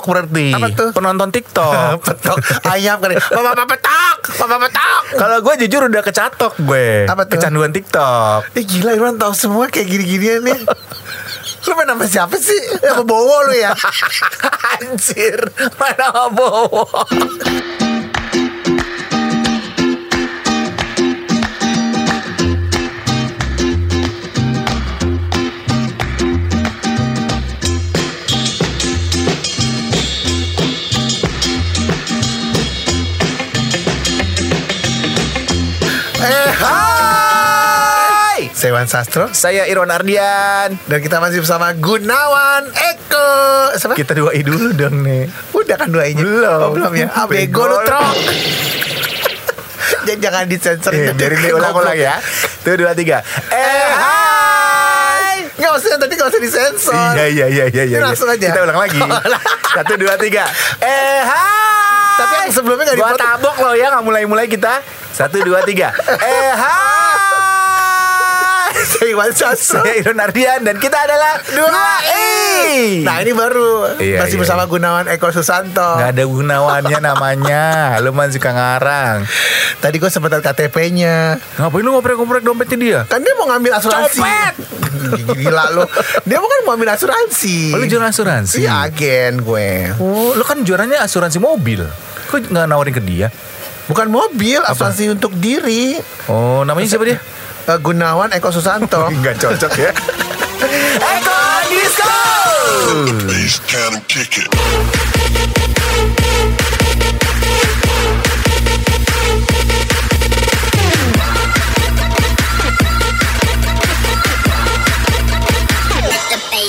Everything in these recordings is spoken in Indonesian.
petok berarti. Apa tuh? Penonton TikTok. petok ayam. Bapak bapak petok, bapak petok. Kalau gue jujur udah kecatok gue. Apa tuh? Kecanduan TikTok. Eh gila Irwan tahu semua kayak gini-ginian nih. Lu main nama siapa sih? Apa Bowo lu ya? Anjir, mana bowo. Saya Wan Sastro Saya Irwan Ardian. dan kita masih bersama Gunawan Eko. Siapa? Kita doai dulu dong nih. Udah kan dua ini Belum. Oh, belum ya ah, Bego lu trok Jangan, jangan disensor Eh, dari dia ulang-ulang ya. Tuh dua tiga. Eh hai. Nggak usah tadi nggak usah disensor Iya iya iya iya. Iya. langsung aja. Kita ulang lagi. Satu dua tiga. Eh hai. Tapi yang sebelumnya Gua dipotong. tabok loh ya nggak mulai-mulai kita. Satu dua tiga. Eh hai. Saya Iwan Sastro Saya Irwan Ardian dan kita adalah Dua I Nah ini baru. Iya, Masih iya, bersama. Gunawan Eko Susanto. Gak ada gunawannya namanya. Lu masih suka ngarang. Tadi gue sempat KTP-nya Ngapain lu ngoprek-ngoprek dompetnya dia? Kan dia mau ngambil asuransi. Copet! Gila lu. Dia mau kan mau ambil asuransi. Oh, lu jualan asuransi? Iya agen gue. Oh, lu kan jualannya asuransi mobil. Kok gak nawarin ke dia? Bukan mobil Asuransi untuk diri. Oh, namanya siapa dia? Eh, Gunawan Eko Susanto. Gak cocok ya. Eko Disco! Down and kick it.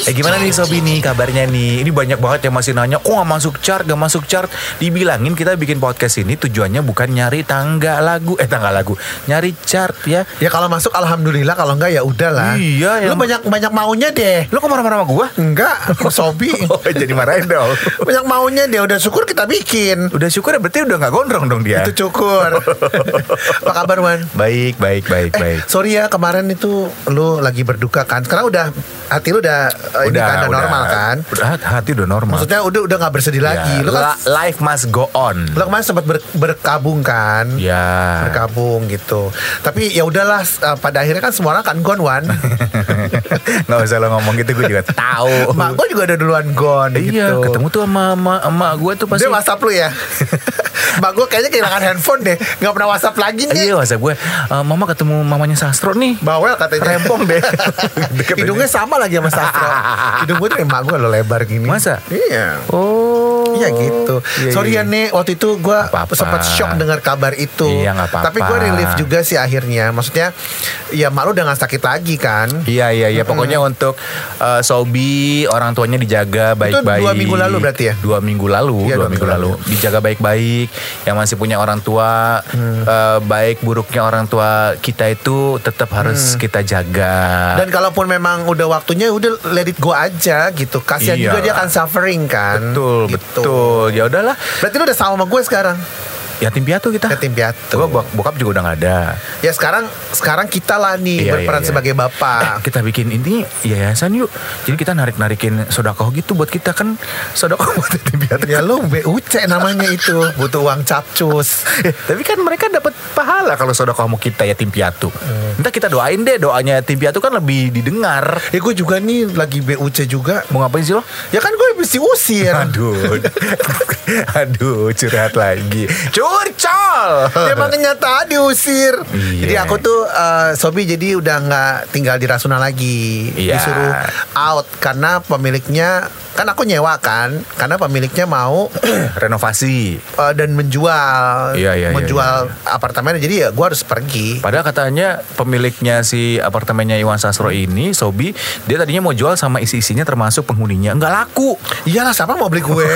Eh gimana nih Sobi? Nih kabarnya nih? Ini banyak banget yang masih nanya. Kok gak masuk chart? Gak masuk chart? Dibilangin kita bikin podcast ini Tujuannya bukan nyari tangga lagu. Eh tangga lagu. Nyari chart ya. Ya kalau masuk Alhamdulillah. Kalau enggak ya udahlah Iya, Lu yang- banyak banyak maunya deh. Lu kok marah-marah sama gua? Enggak Sobi. Oh jadi marahin dong. Banyak maunya dia Udah syukur kita bikin. Udah syukur ya berarti udah gak gondrong dong dia. Itu cukur Apa kabar Wan? Baik baik baik Eh, baik. sorry ya kemarin itu lu lagi berduka kan. Sekarang udah hati lu udah eh, ini kan udah normal kan. Udah hati udah normal Maksudnya udah udah nggak bersedih lagi. Ya, Lu kan life must go on lu kemarin sempat ber- berkabung kan. Ya Berkabung gitu. Tapi ya udahlah eh, pada akhirnya kan semua orang kan gone Wan. Gak usah lo ngomong gitu gue juga tahu Mak gue juga udah duluan gone Iya gitu. ketemu tuh sama sama, sama gue tuh pasti Dia WhatsApp lu ya. Mak gue kayaknya kehilangan handphone deh. Nggak pernah WhatsApp lagi nih. Iya WhatsApp gue "Eh, Mama ketemu mamanya Sastro nih Bawel katanya Rempong deh Hidungnya sama lagi sama Sastro Hidung gue tuh emak gue lo lebar gini Masa? Iya Oh Iya gitu. Iya, Sorry iya. ya nih waktu itu gue sempat shock dengar kabar itu. Iya, nggak apa-apa. Tapi gue relief juga sih akhirnya. Maksudnya ya malu udah gak sakit lagi kan. Iya iya iya pokoknya untuk uh, Sobi orang tuanya dijaga baik-baik. dua minggu lalu berarti ya? Dua minggu lalu, Iya, dua, minggu lalu. dijaga baik-baik. Yang masih punya orang tua Hmm. uh, baik buruknya orang tua kita itu tetap harus kita jaga. Hmm. Dan kalaupun memang udah waktunya udah let it go aja gitu. Kasihan Iya. juga dia akan suffering kan. betul Gitu. betul. Ya udahlah. Berarti lu udah sama sama gue sekarang. Yatim piatu kita. Yatim piatu. Gue bok- bokap juga udah gak ada. Ya sekarang sekarang kita lah nih Iya, berperan iya, iya. sebagai bapak. Eh, kita bikin ini yayasan yuk. Jadi kita narik-narikin sodakoh gitu buat kita kan sodakoh buat yatim piatu. Ya lu BUC namanya itu butuh uang capcus. Eh, tapi kan mereka dapat pahala kalau sodakoh sama kita yatim piatu. Hmm. Entah kita doain deh doanya yatim piatu kan lebih didengar. Ya gue juga nih lagi BUC juga. Mau ngapain sih lo? Ya kan gue mesti usir. Aduh, aduh curhat lagi. Curcol. Makanya tadi diusir. Iya. Jadi aku tuh eh, Sobi jadi udah nggak tinggal di Rasuna lagi. Iya. Disuruh out karena pemiliknya kan aku nyewa kan karena pemiliknya mau Renovasi. eh, dan menjual Iya, iya, iya, menjual iya, apartemen jadi ya gue harus pergi. Padahal katanya pemiliknya si apartemennya Iwan Sastro ini, Sobi, dia tadinya mau jual sama isi-isinya termasuk penghuninya. Nggak laku. Iyalah siapa mau beli kue?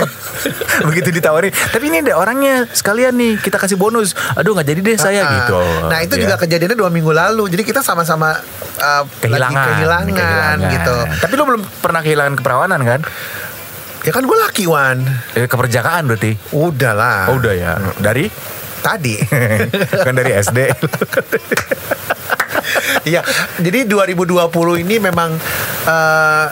Begitu ditawarin. Tapi ini ada orangnya sekalian nih kita kasih bonus. Aduh nggak jadi deh saya Ah, gitu. Nah itu Ya. juga kejadiannya dua minggu lalu. Jadi kita sama-sama eh, kehilangan, lagi kehilangan, kehilangan. gitu. Tapi lu belum pernah kehilangan keperawanan kan? Ya kan gue laki Wan. Eh, keperjakaan berarti. Udah lah. Oh, udah ya. Dari Tadi. kan dari SD. Iya, jadi 2020 ini memang eh,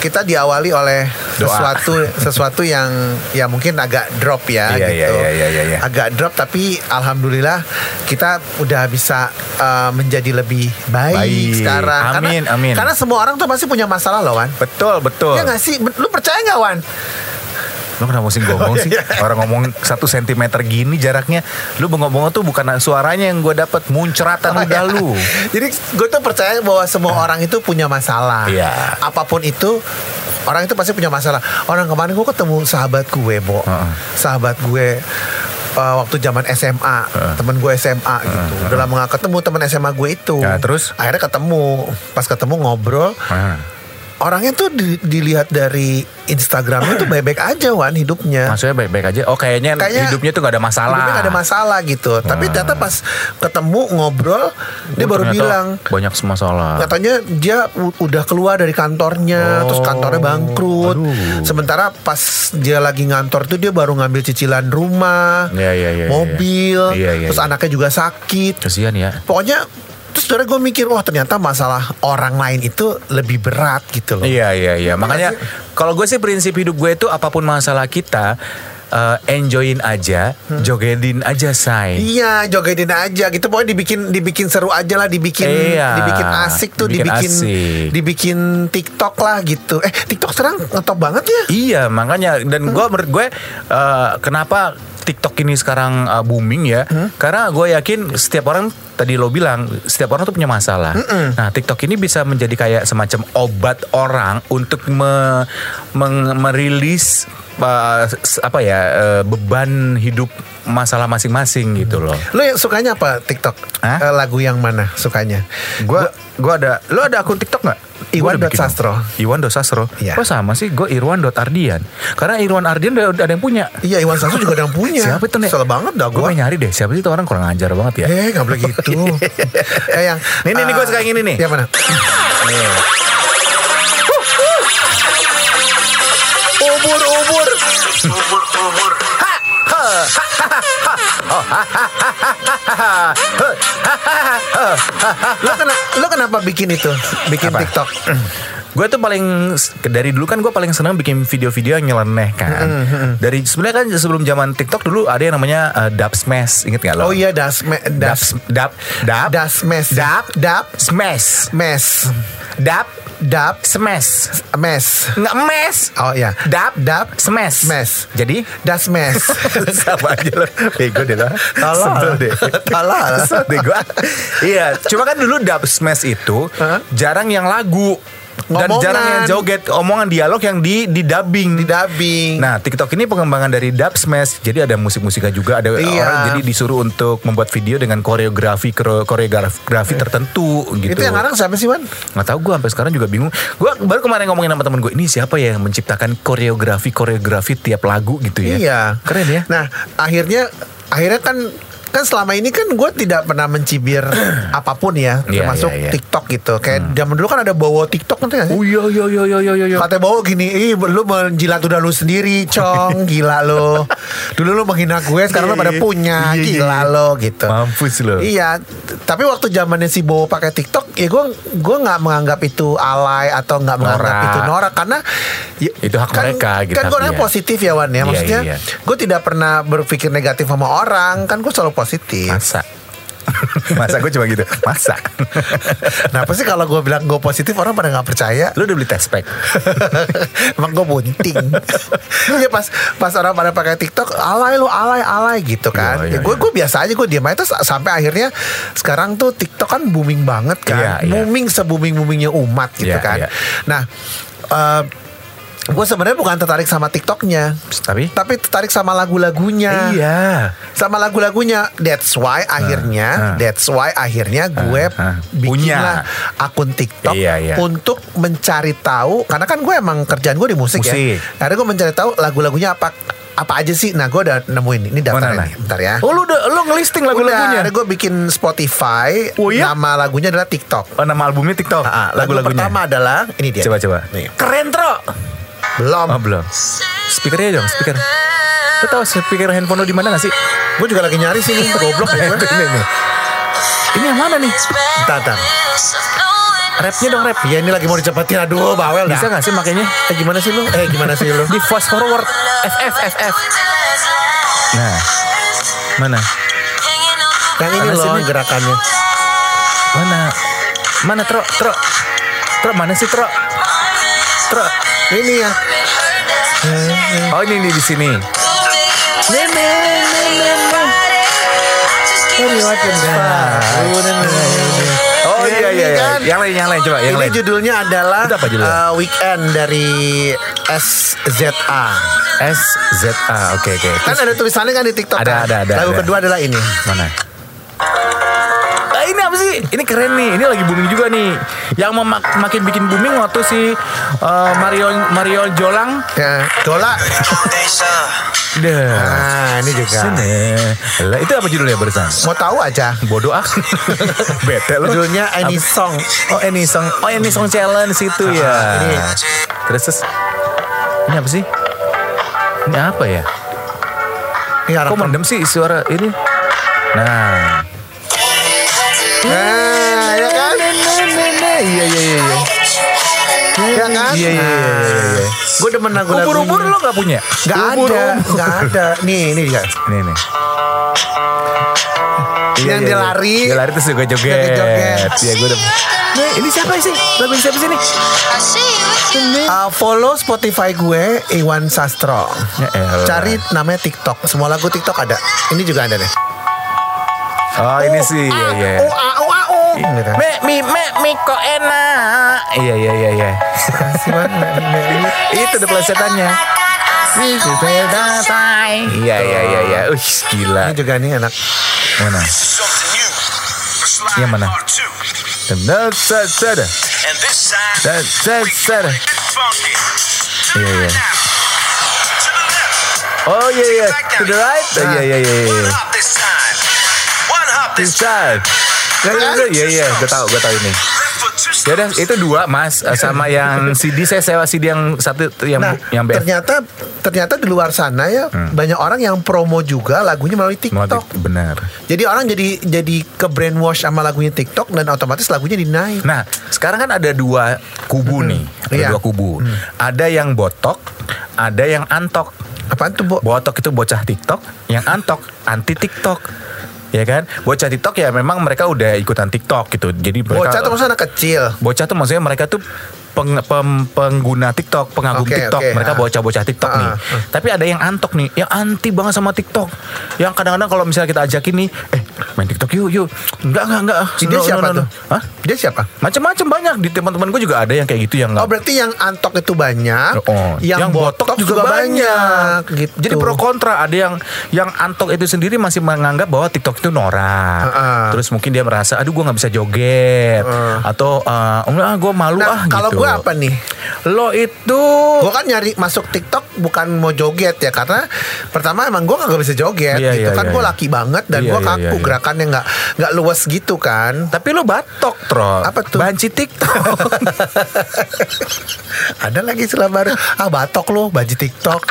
kita diawali oleh sesuatu sesuatu yang ya mungkin agak drop ya Iya, gitu. iya, iya, iya, iya. Agak drop tapi alhamdulillah kita udah bisa uh, menjadi lebih baik, Baik. sekarang. Amin, karena, amin. Karena semua orang tuh pasti punya masalah loh, Wan. Betul, betul. Ya nggak sih? Lu percaya nggak, Wan? Lu kenapa mesti ngomong sih? iya. Orang ngomong satu sentimeter gini jaraknya. Lu ngomong tuh bukan suaranya yang gue dapat muncratan udah lu. Jadi gue tuh percaya bahwa semua orang itu punya masalah. Iya. Apa pun itu orang itu pasti punya masalah. Orang kemarin gue ketemu sahabat gue, Bo. Heeh. Sahabat gue uh, waktu zaman SMA, temen gue SMA gitu. Udah lama gak ketemu temen SMA gue itu. Ya, terus? akhirnya ketemu. Pas ketemu ngobrol, Ah. Orangnya tuh di- dilihat dari Instagramnya tuh baik-baik aja Wan hidupnya. Maksudnya baik-baik aja. Oh kayaknya, Kayaknya hidupnya tuh gak ada masalah. Hidupnya gak ada masalah gitu. Tapi ternyata pas ketemu ngobrol, dia baru bilang banyak masalah. katanya dia udah keluar dari kantornya, Oh, terus kantornya bangkrut. aduh. Sementara pas dia lagi ngantor tuh dia baru ngambil cicilan rumah, Iya, iya, iya, mobil, iya. Iya, iya, terus iya. anaknya juga sakit. Kesian ya. Pokoknya terus saudara gue mikir wah ternyata masalah orang lain itu lebih berat gitu loh. Iya iya iya. Makanya kalau gue sih prinsip hidup gue itu apa pun masalah kita eh, enjoyin aja, jogetin aja say. Iya, jogetin aja gitu. Pokoknya dibikin dibikin seru aja lah, dibikin Iya, dibikin asik tuh, dibikin dibikin asik. dibikin TikTok lah gitu. Eh, TikTok sekarang ngetop banget ya. Iya makanya dan gue menurut gue eh, kenapa TikTok ini sekarang uh, booming ya. Karena gue yakin setiap orang tadi lo bilang setiap orang tuh punya masalah. Nah TikTok ini bisa menjadi kayak semacam obat orang untuk me- merilis uh, s- apa ya uh, beban hidup masalah masing-masing gitu loh. Lo yang sukanya apa TikTok? Hah? Eh, lagu yang mana sukanya? Gue gue ada lo ada akun TikTok nggak? Gua Iwan bikin. Sastro. Iwan Sastro. Iya. Kok sama sih? Gue Irwan Ardian. Karena Irwan Ardian udah, ada yang punya. Iya, Iwan Sastro juga ada yang punya. Siapa itu nih? Kesel banget dah Gue gue. nyari deh. Siapa sih itu orang kurang ajar banget ya? Eh, gak boleh gitu. eh, yang Nih, nih, nih, eh, gua suka yang ini nih. Yang mana? Nih. Lo, kena, lo kenapa bikin itu? Bikin Apa? TikTok? Gue tuh paling dari dulu kan gue paling senang bikin video-video yang nyeleneh kan. Dari sebenarnya kan sebelum zaman TikTok dulu ada yang namanya uh, dub smash, inget gak lo? Oh iya, das me, dub dub dub das mes. Dap. dap smash, mes. dub Dap smash. mes. Nggak mes. Oh iya. Dap Dap smash. Smash. Jadi Das mes. sama aja lo Bego deh lo Tolol. Sebel deh Tolol. Gua Iya Cuma kan dulu dub smash itu Hah? Jarang yang lagu Dan Ngomongan. jarang yang joget Omongan dialog yang di, di dubbing Di dubbing. Nah TikTok ini pengembangan dari dub smash Jadi ada musik-musiknya juga Ada Iya. orang jadi disuruh untuk membuat video Dengan koreografi kore- Koreografi tertentu gitu Itu yang ngarang siapa sih, Wan? nggak tahu gue sampai sekarang juga bingung gue baru kemarin ngomongin sama temen gue ini siapa ya yang menciptakan koreografi koreografi tiap lagu gitu ya Iya. keren ya Nah, akhirnya akhirnya kan kan selama ini kan gue tidak pernah mencibir apa pun ya, Iya, termasuk iya, iya. TikTok gitu. Kayak zaman dulu kan ada bawa TikTok nanti sih? oh iya iya iya iya iya iya Katanya bawa gini, ih lu menjilat udah lu sendiri, cong, gila lo. Dulu lu menghina gue, sekarang lu pada punya, Iya, iya, gila lo gitu. mampus lo Iya, tapi waktu zamannya si Bowo pakai TikTok, ya gue gue nggak menganggap itu alay atau nggak menganggap itu norak karena ya, Itu hak mereka gitu, Kan gue dia. positif ya Wan ya, maksudnya gue tidak pernah berpikir negatif sama orang, kan gue selalu positif. masa masa gue cuma gitu masa Kenapa sih kalau gue bilang gue positif orang pada nggak percaya? lu udah beli test pack Emang gue bunting Iya pas pas orang pada pakai TikTok alay lu alay alay gitu kan. Iya, iya, ya, gue iya. gue biasa aja gue diam aja terus sampai akhirnya sekarang tuh TikTok kan booming banget kan. Iya, iya. Booming se-booming boomingnya umat gitu Iya, kan. iya. Nah, eh gue sebenarnya bukan tertarik sama TikToknya, tapi tapi tertarik sama lagu-lagunya. iya Sama lagu-lagunya. That's why akhirnya, ah. that's why akhirnya gue ah. bikinlah Punya. akun TikTok Iya, iya. untuk mencari tahu karena kan gue emang kerjaan gue di musik, Musik. ya. Akhirnya gue mencari tahu lagu-lagunya apa apa aja sih. Nah, gue udah nemuin ini daftar Mana, ini. Bentar ya. oh lu udah lu ngelisting Udah, lagu-lagunya akhirnya gue bikin Spotify. Oh, iya? Nama lagunya adalah TikTok. oh, nama albumnya TikTok Ah, lagu lagu-lagunya pertama adalah ini dia. coba coba Nih. keren tro Belum. oh belum speakernya dong speaker lu tahu speaker handphone lu di mana gak sih Gue juga lagi nyari sini. Goblok ya ini, ini. ini yang mana nih bentar. rapnya dong rap. Iya ini lagi mau dicepetin aduh bawel dah. Bisa gak sih makanya? Eh gimana sih lu? Eh gimana sih lu? Di fast forward FF FF. Nah, mana? Yang ini Mana loh gerakannya. Mana? Mana Tro? Tro? Tro mana sih Tro? Tro. Ini ya. Oh ini nih di sini. Oh iya iya. iya. kan. Yang lain yang lain coba yang Ini lain. judulnya adalah apa judulnya? uh, Weekend dari SZA. SZA. Oke oke. Kan ada tulisannya kan di TikTok. Ada, kan? ada, ada, Lagu ada. kedua adalah ini. Mana? Ah, ini apa sih? Ini keren nih. Ini lagi booming juga nih. Yang memak- makin bikin booming waktu si uh, Mario Mario Jolang. Ya. Dah. Nah, ini juga. Sini. Lah, itu apa judulnya barusan? Mau tahu aja. Bodoh ah. Bete lu. Judulnya Any Apa? Song. Oh any song. Oh any song challenge itu ya. ini. Terus terus. Ini apa sih? Ini apa ya? Ini Kok mendem sih suara ini? Nah. Nah, ya kan? Iya iya iya. iya. Ya kan? Iya iya iya. iya. Gue demen lagu-lagu Ubur-ubur lo gak punya? Gak ada, gak ada. Nih, ini dia. Ini nih. Yang dia lari. Dia lari terus juga joget. Iya gue udah. Nih, ini siapa sih? Lagu siapa sih nih? Uh, follow Spotify gue Iwan Sastro. Ya. Cari namanya TikTok. Semua lagu TikTok ada. Ini juga ada nih. Oh ini sih. Iya iya. Oh, ah, oh, ah, oh. Gitu. Me mi me mi kok enak. Iya iya iya iya. Itu udah pelesetannya. Iya iya iya iya. Wih gila. Ini juga nih enak. Mana? Yang mana? Iya iya. Oh iya iya. To the right. Oh, Iya iya iya. Iya. This side. Iya iya. Gue tahu gue tahu ini. Ya udah itu dua mas Eh, sama yang CD saya sewa CD yang satu yang Nah, yang BF. ternyata ternyata di luar sana ya banyak orang yang promo juga lagunya melalui TikTok. benar. Jadi orang jadi jadi ke brainwash sama lagunya TikTok dan otomatis lagunya dinaik. Nah, sekarang kan ada dua kubu nih. Ada Iya. dua kubu. Ada yang botok, ada yang antok. Apaan tuh, Bo? Botok itu bocah TikTok, yang antok anti TikTok. Ya kan? Bocah TikTok ya memang mereka udah ikutan TikTok gitu. Jadi mereka Bocah tuh maksudnya anak kecil. bocah tuh maksudnya mereka tuh peng- pem- pengguna TikTok, pengagum Oke, TikTok. oke, mereka ah. bocah-bocah TikTok Ah, nih. ah. Tapi ada yang antok nih, yang anti banget sama TikTok. Yang kadang-kadang kalau misalnya kita ajakin nih, eh main TikTok yuk yuk. Enggak enggak enggak. Dia No, siapa no, no, no. tuh? Hah? Dia siapa? Macam-macam banyak di teman-teman gue juga ada yang kayak gitu yang Oh enggak. berarti yang antok itu banyak, Oh, yang, botok, juga, banyak. gitu. Jadi pro kontra. Ada yang yang antok itu sendiri masih menganggap bahwa TikTok itu norak. Heeh. Terus mungkin dia merasa, aduh gue nggak bisa joget. Heeh. Atau eh, enggak gue malu Nah, ah kalau gitu. Gue apa nih? Lo itu Gue kan nyari masuk TikTok bukan mau joget ya karena pertama emang gue kagak bisa joget Iya, gitu iya, kan iya, gue iya. laki banget dan Iya, gue iya, kaku iya, iya. gerakannya nggak nggak luas gitu kan. Tapi lo batok, Tro. Apa tuh? Banci TikTok. Ada lagi istilah baru. Ah batok lo baju TikTok.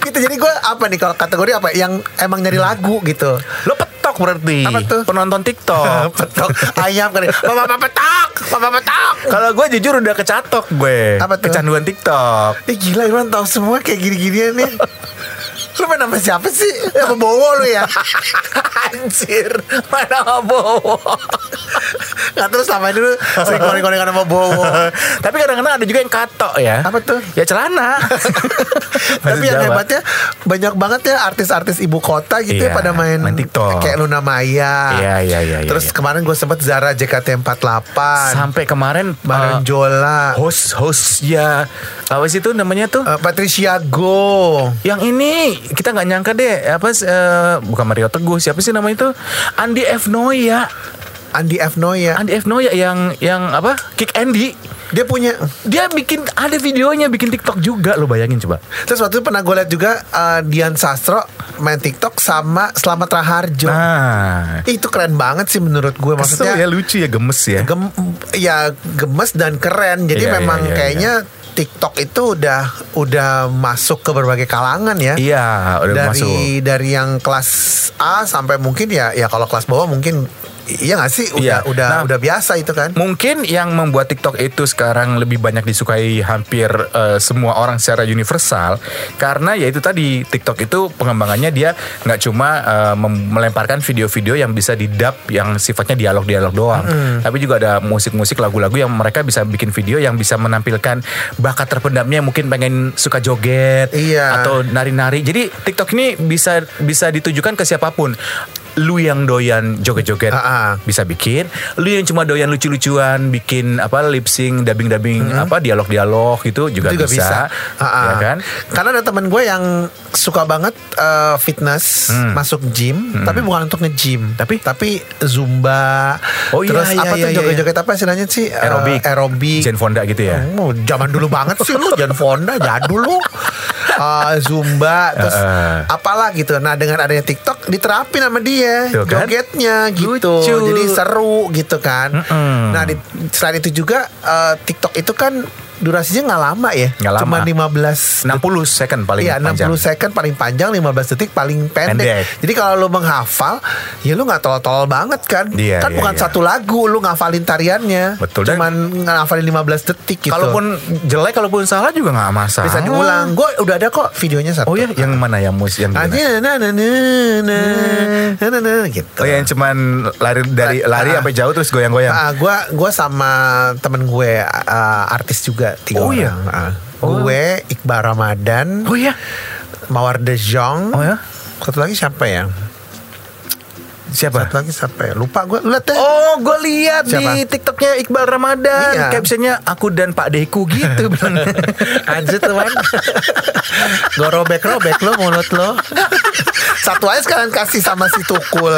gitu jadi gue apa nih kalau kategori apa yang emang nyari lagu gitu. lo petok berarti. Apa tuh? Penonton TikTok. petok ayam kan. Papa papa petok, papa petok. Kalau gue jujur udah kecatok gue. Apa tuh? Kecanduan TikTok. Eh gila Iwan tahu semua kayak gini-ginian nih. Lu main nama siapa sih? Apa Bowo lu ya? Anjir, mana bowo. Nggak terus selama ini lu sering goreng-gorengan sama Bowo. Tapi kadang-kadang ada juga yang katok ya. Apa tuh? Ya celana. Tapi yang Jawa. hebatnya banyak banget ya artis-artis ibu kota gitu ya Iya, pada main, main TikTok. Kayak Luna Maya. Iya, iya, iya, Terus iya. kemarin gue sempet Zara JKT48. Sampai kemarin Baron uh, Jola. host host ya apa sih itu namanya tuh? eh, Patricia Go. yang ini kita nggak nyangka deh apa eh, bukan Mario Teguh siapa sih namanya itu Andi F Noya Andi F. Noya. Andi F Noya yang yang apa Kick Andy Dia punya dia bikin ada videonya bikin TikTok juga lo bayangin coba Terus waktu itu pernah gue liat juga eh, Dian Sastro main TikTok sama Slamet Raharjo. nah Itu keren banget sih menurut gue Kesel maksudnya. ya lucu ya gemes ya gem ya gemes dan keren. Jadi Iya, memang iya, iya, kayaknya TikTok itu udah udah masuk ke berbagai kalangan ya. iya udah dari masuk dari yang kelas A sampai mungkin ya ya kalau kelas bawah mungkin Iya gak sih? Udah Iya. udah Nah, udah biasa itu kan. Mungkin yang membuat TikTok itu sekarang lebih banyak disukai hampir eh, semua orang secara universal karena ya itu tadi TikTok itu pengembangannya dia nggak cuma mem- melemparkan video-video yang bisa didap yang sifatnya dialog-dialog doang, tapi juga ada musik-musik lagu-lagu yang mereka bisa bikin video yang bisa menampilkan bakat terpendamnya mungkin pengen suka joget Iya. atau nari-nari. Jadi TikTok ini bisa bisa ditujukan ke siapa pun. Lu yang doyan joget-joget Ah, ah. bisa bikin lu yang cuma doyan lucu-lucuan bikin apa lip sync dubbing-dubbing apa dialog-dialog gitu juga, juga bisa, bisa, Ah, ah. ya kan Karena ada temen gue yang suka banget eh, fitness, masuk gym, tapi bukan untuk nge-gym, Hmm. Tapi? tapi zumba. Oh, iya, terus iya, apa iya, tuh iya, joget-joget apa istilahnya sih? Aerobik aerobik. Jane Fonda gitu ya Oh, zaman dulu banget sih lu Jan Fonda jadul lu. Eh, zumba terus Heeh. apalah gitu. Nah, dengan adanya TikTok diterapin sama dia Tuh kan? jogetnya gitu. Lucu. Jadi seru gitu kan. Mm-mm. Nah, di, selain itu juga eh, TikTok itu kan durasinya nggak lama ya. Nggak lama. Cuma 15 60 second paling Iya 60 panjang second paling panjang 15 detik paling pendek. Pendek. Jadi kalau lu menghafal ya lu nggak tol-tol banget kan. Iya, kan iya, bukan iya. satu lagu lu ngafalin tariannya. Betul, Cuman ngafalin 15 detik gitu. kalaupun jelek kalaupun salah juga nggak masalah bisa diulang. Gue udah ada kok videonya satu. oh ya yang mana yang mus yang? Aja na na na na na na na gitu. oh yang cuman lari dari Ah, lari ah. sampai jauh terus goyang-goyang Ah, gua gua sama temen gue ah, artis juga tiga Oh, orang. iya? Ah. Oh. Gue Iqbal Ramadan, oh ya Mawar De Jong. oh ya Satu lagi siapa ya? Siapa Satu lagi siapa ya? Lupa gue. Lihat deh. Oh, gue lihat di TikToknya Iqbal Ramadan. Iya. Captionnya aku dan Pak Deku gitu. Anjir teman Gue robek-robek lo mulut lo Satu aja sekarang kasih sama si Tukul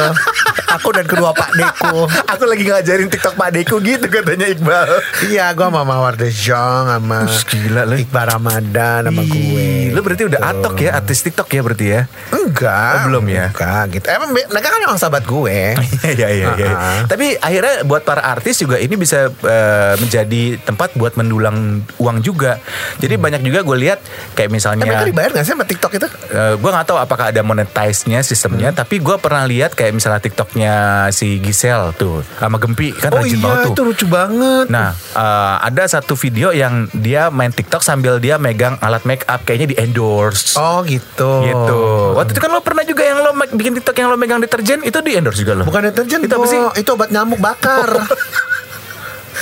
Aku dan kedua Pak Deku aku lagi ngajarin TikTok Pak Deku gitu katanya Iqbal. Iya gue sama Mawar De Jong Sama Us, gila lo. Iqbal Ramadan Sama gue Lu berarti udah atok ya artis TikTok ya berarti ya? Enggak Oh, belum ya? Enggak gitu Emang mereka kan emang sahabat gue Iya iya iya. Ah. Tapi akhirnya buat para artis juga ini bisa eh, menjadi tempat buat mendulang uang juga. Jadi banyak juga gue lihat kayak misalnya mereka dibayar gak sih sama TikTok itu? gue nggak tahu apakah ada monetize-nya sistemnya, Hmm. tapi gue pernah lihat kayak misalnya TikToknya si Gisel tuh sama Gempi kan Oh rajin iya banget tuh. itu lucu banget Nah, eh, ada satu video yang dia main TikTok sambil dia megang alat make up kayaknya di endorse. Oh gitu Gitu. Waktu itu kan lo pernah juga yang lo bikin TikTok yang lo megang deterjen itu di endorse juga lo. Bukan deterjen Itu apa sih? Itu obat nyamuk bakar.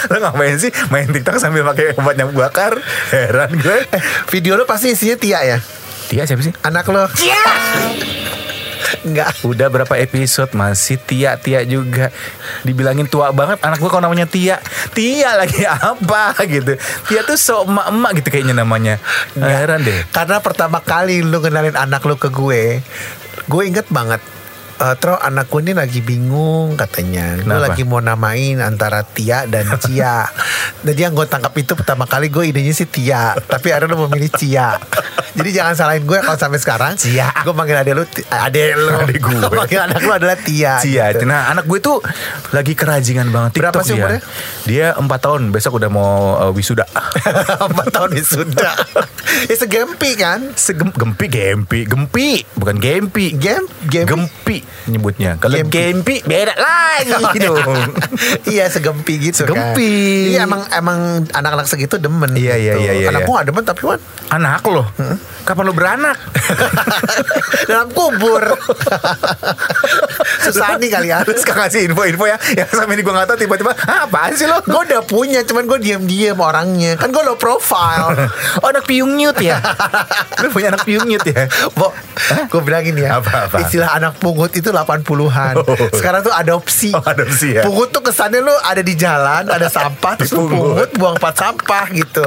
Lo ngapain sih main TikTok sambil pakai obat nyamuk bakar? Heran gue. Eh video lo pasti isinya Tia ya? Tia siapa sih? Anak lo. Enggak. Udah berapa episode? Masih Tia Tia juga. Dibilangin tua banget. Anak gue kalau namanya Tia. Tia lagi apa gitu. Tia tuh sok emak emak gitu kayaknya namanya. Heran deh. Karena pertama kali lu kenalin anak lu ke gue Gue inget banget Eh, Tro anakku ini lagi bingung katanya. Gue lagi mau namain antara Tia dan Cia. Jadi yang gue tangkap itu pertama kali gue idenya sih Tia Tapi akhirnya memilih Cia Jadi jangan salahin gue kalau sampai sekarang Cia. Gue manggil adek lu Adek lu Adek gue. Manggil anak lu adalah Tia Tia gitu. Nah anak gue tuh lagi kerajingan banget Berapa TikTok sih dia umurnya? Dia 4 tahun besok udah mau uh, wisuda Empat tahun sudah Ya segempi kan Segem, gempi gempi gempi bukan gempi Gem Gempi gempi nyebutnya kalau Gempi. gempi beda lagi dong iya segempi gitu Segempi. kan. Iya emang emang anak-anak segitu demen. Iya, iya, gitu. iya, iya, Anakku iya. gak demen tapi Wan anak lo kapan lo beranak dalam kubur. Susah nih kali ya. Terus kagak ngasih info-info ya Yang sama ini gue gak tau tiba-tiba "Hah, Apaan sih lo? Gue udah punya, cuman gue diem-diem orangnya. Kan gue low profile. Oh anak piung nyut ya Lu punya anak piung nyut ya Bo, gue bilangin ya. Apa-apa? Istilah anak pungut itu 80-an. Oh. Sekarang tuh adopsi. Oh, adopsi ya. Pungut tuh kesannya lu ada di jalan, ada sampah, terus lu Dipungut. pungut buang empat sampah gitu.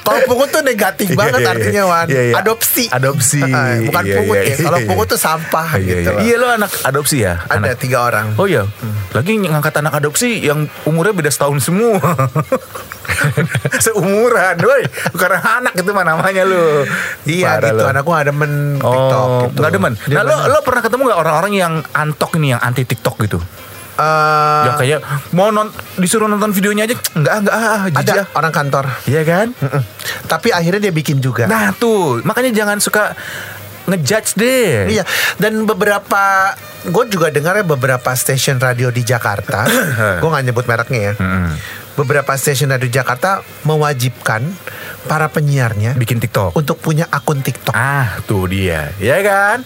Kalau pungut tuh negatif Iya, banget iya, artinya iya. Wan. Iya, iya. Adopsi. Adopsi. Bukan Iya, pungut iya, ya. Kalau iya. pungut tuh sampah Iya, gitu. iya. loh. Iya lo anak adopsi ya Ada anak. tiga orang. Oh iya Lagi ngangkat anak adopsi Yang umurnya beda setahun semua Seumuran Woi Bukan anak itu mah namanya lu Iya Parah gitu. lo. Anakku gak demen TikTok Oh, gitu. nggak demen. Dia Nah, lo, lo pernah ketemu nggak orang-orang yang antok ini, yang anti TikTok gitu? Eh, yang kayak mau non, disuruh nonton videonya aja, enggak enggak ah, ada jijik ah. orang kantor. Iya kan? Mm-mm. Tapi akhirnya dia bikin juga. Nah tuh, makanya jangan suka ngejudge deh. Iya, dan beberapa gue juga dengar ya beberapa stasiun radio di Jakarta. gue nggak nyebut mereknya ya. Beberapa stasiun radio Jakarta mewajibkan para penyiarnya Bikin TikTok. untuk punya akun TikTok. Ah, tuh dia, ya kan?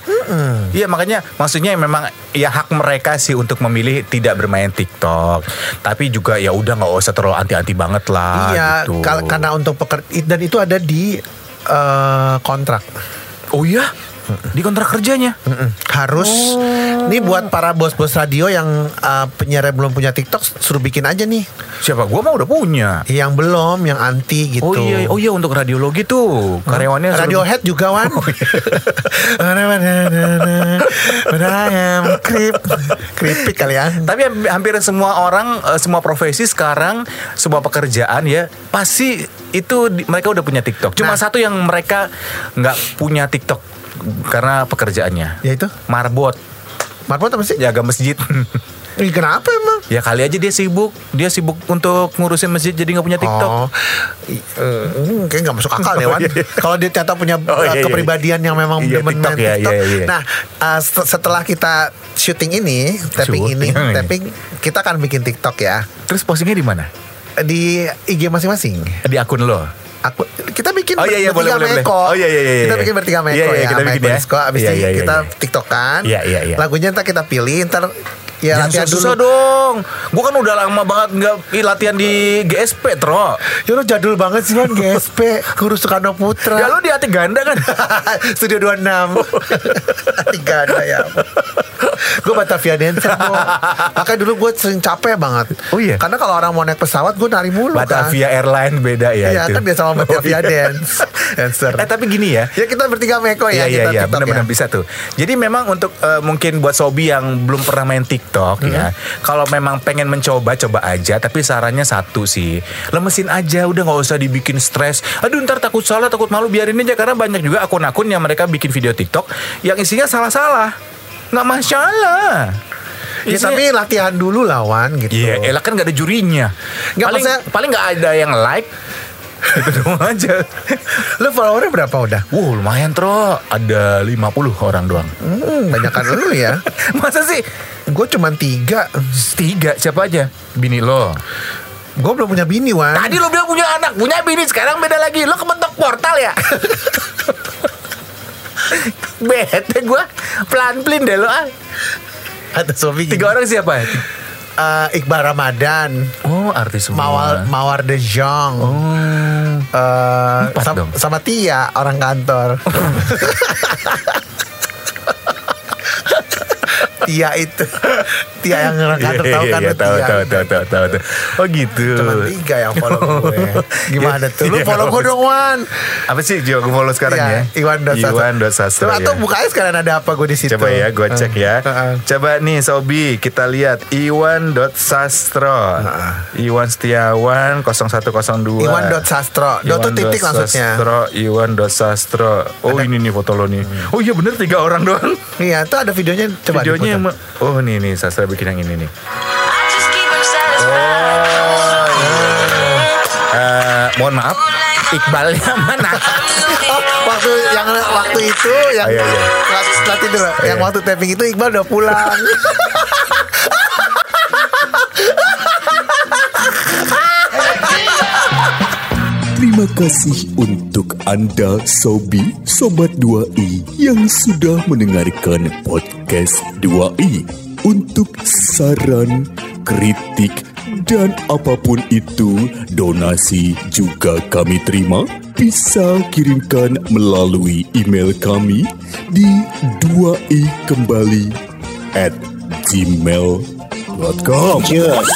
Iya makanya maksudnya memang ya hak mereka sih untuk memilih tidak bermain TikTok. Tapi juga ya udah nggak usah terlalu anti-anti banget lah. iya, gitu. karena untuk pekerja dan itu ada di eh, kontrak. oh iya, di kontrak kerjanya. Mm-mm. Harus. Ini buat para bos-bos radio yang eh, penyiar belum punya TikTok, suruh bikin aja nih. Siapa? Gua mah udah punya. Yang belum, yang anti gitu. Oh iya, oh iya untuk radiologi tuh karyawannya suruh- Radiohead juga Wan ayam krip Kripik kali ya Tapi ham- hampir semua orang, eh, semua profesi sekarang, semua pekerjaan ya pasti itu di- mereka udah punya TikTok. Cuma Nah. satu yang mereka nggak punya TikTok karena pekerjaannya. Yaitu? marbot, Marbot apa sih? jaga masjid. Ih, Kenapa emang? ya kali aja dia sibuk, dia sibuk untuk ngurusin masjid jadi nggak punya TikTok. Oh, eh, hmm, kayak nggak masuk akal deh Wan. Oh, iya. Kalau dia ternyata punya Oh, eh, iya, iya. kepribadian yang memang Iya, demen TikTok main ya, TikTok. iya, iya. Nah, set- setelah kita syuting ini, tapping ini, Syuting. tapping, kita akan bikin TikTok ya Terus postingnya di mana? di IG masing-masing. Di akun lo. Aku kita bikin Oh, iya, iya, bertiga boleh, Meko. boleh. Oh, iya, iya, iya, Kita iya. bikin bertiga Meko Iya, iya, ya. kita bikin ya. Disco, abis Iya, iya, iya, kita iya. TikTokan. Iya, iya, iya. Lagunya ntar kita pilih, ntar ya Jangan latihan susah dulu. dong. Gua kan udah lama banget nggak ih, latihan di GSP, Tro. Ya lo jadul banget sih Wan GSP Guru Soekarno Putra Ya lo di hati ganda kan? Studio 26 Tiga ada ya Gue Batavia Dancer. Makanya dulu gue sering capek banget Oh iya? Karena kalau orang mau naik pesawat Gue nari mulu kan Batavia Airline beda ya Iya itu. kan dia sama Batavia Oh, iya. Dance Dancer Eh tapi gini ya. Ya kita bertiga Meko Iya ya iya kita iya TikTok benar-benar ya. bisa tuh. Jadi memang untuk eh, mungkin buat Sobi yang belum pernah main TikTok ya, kalau memang pengen mencoba coba aja. Tapi sarannya satu sih, lemesin aja, udah nggak usah dibikin stres. Aduh ntar takut salah, takut malu biarin aja karena banyak juga akun-akun yang mereka bikin video TikTok yang isinya salah-salah, nggak masalah. Ya Isinya- tapi latihan dulu lawan gitu Iya, elah kan gak ada jurinya. Nggak, paling maksudnya- paling nggak ada yang like. Itu doang aja. Lu followernya berapa udah? Wow, lumayan, Tro. Ada 50 orang doang. Hmm, banyakan lu ya Masa sih? Gue cuma tiga Tiga, siapa aja? Bini lo. Gue belum punya bini Wan Tadi lo bilang punya anak, punya bini, sekarang beda lagi. Lo kebentuk portal ya? Bete gue Pelan-pelan deh lo ah. Ada Sofi Tiga orang siapa? Eh, Iqbal Ramadan. Oh artis semua. Mawar Mawar De Jong. Oh. Eh, Empat sam- dong. sama Tia orang kantor. Tia itu Tia yang orang kantor tahu kan iya, tahu, Tia tahu, tahu, tahu, tahu, tahu. Oh gitu cuma tiga yang follow gue gimana tuh lu Iya, follow gue dong Wan Apa sih Jo gue follow sekarang ya? Iwan Dot Sastro. Iwan Sastro, Coba, Atau ya. buka aja sekalian ada apa gue di situ Coba ya, gue cek ya. Heeh. Coba nih Sobi, kita lihat Iwan Dot Sastro, Iwan Setiawan 0102. Iwan Dot Sastro Dot tuh titik maksudnya Sastro, Iwan Dot Sastro. Oh ini nih foto lo nih. Oh iya bener tiga orang doang. Iya itu ada videonya Coba Videonya Oh nih nih Sastra bikin yang ini nih. Satisfied. Eh, mohon maaf, Iqbalnya mana? Oh, waktu yang waktu itu yang Oh, iya, iya. setelah tidur yang Iya. waktu tapping itu Iqbal udah pulang. Terima kasih untuk Anda Sobi Sobat 2i yang sudah mendengarkan podcast 2i. Untuk saran, kritik, dan apa pun itu, donasi juga kami terima. Bisa kirimkan melalui email kami di 2i kembali at gmail.com. Cheers.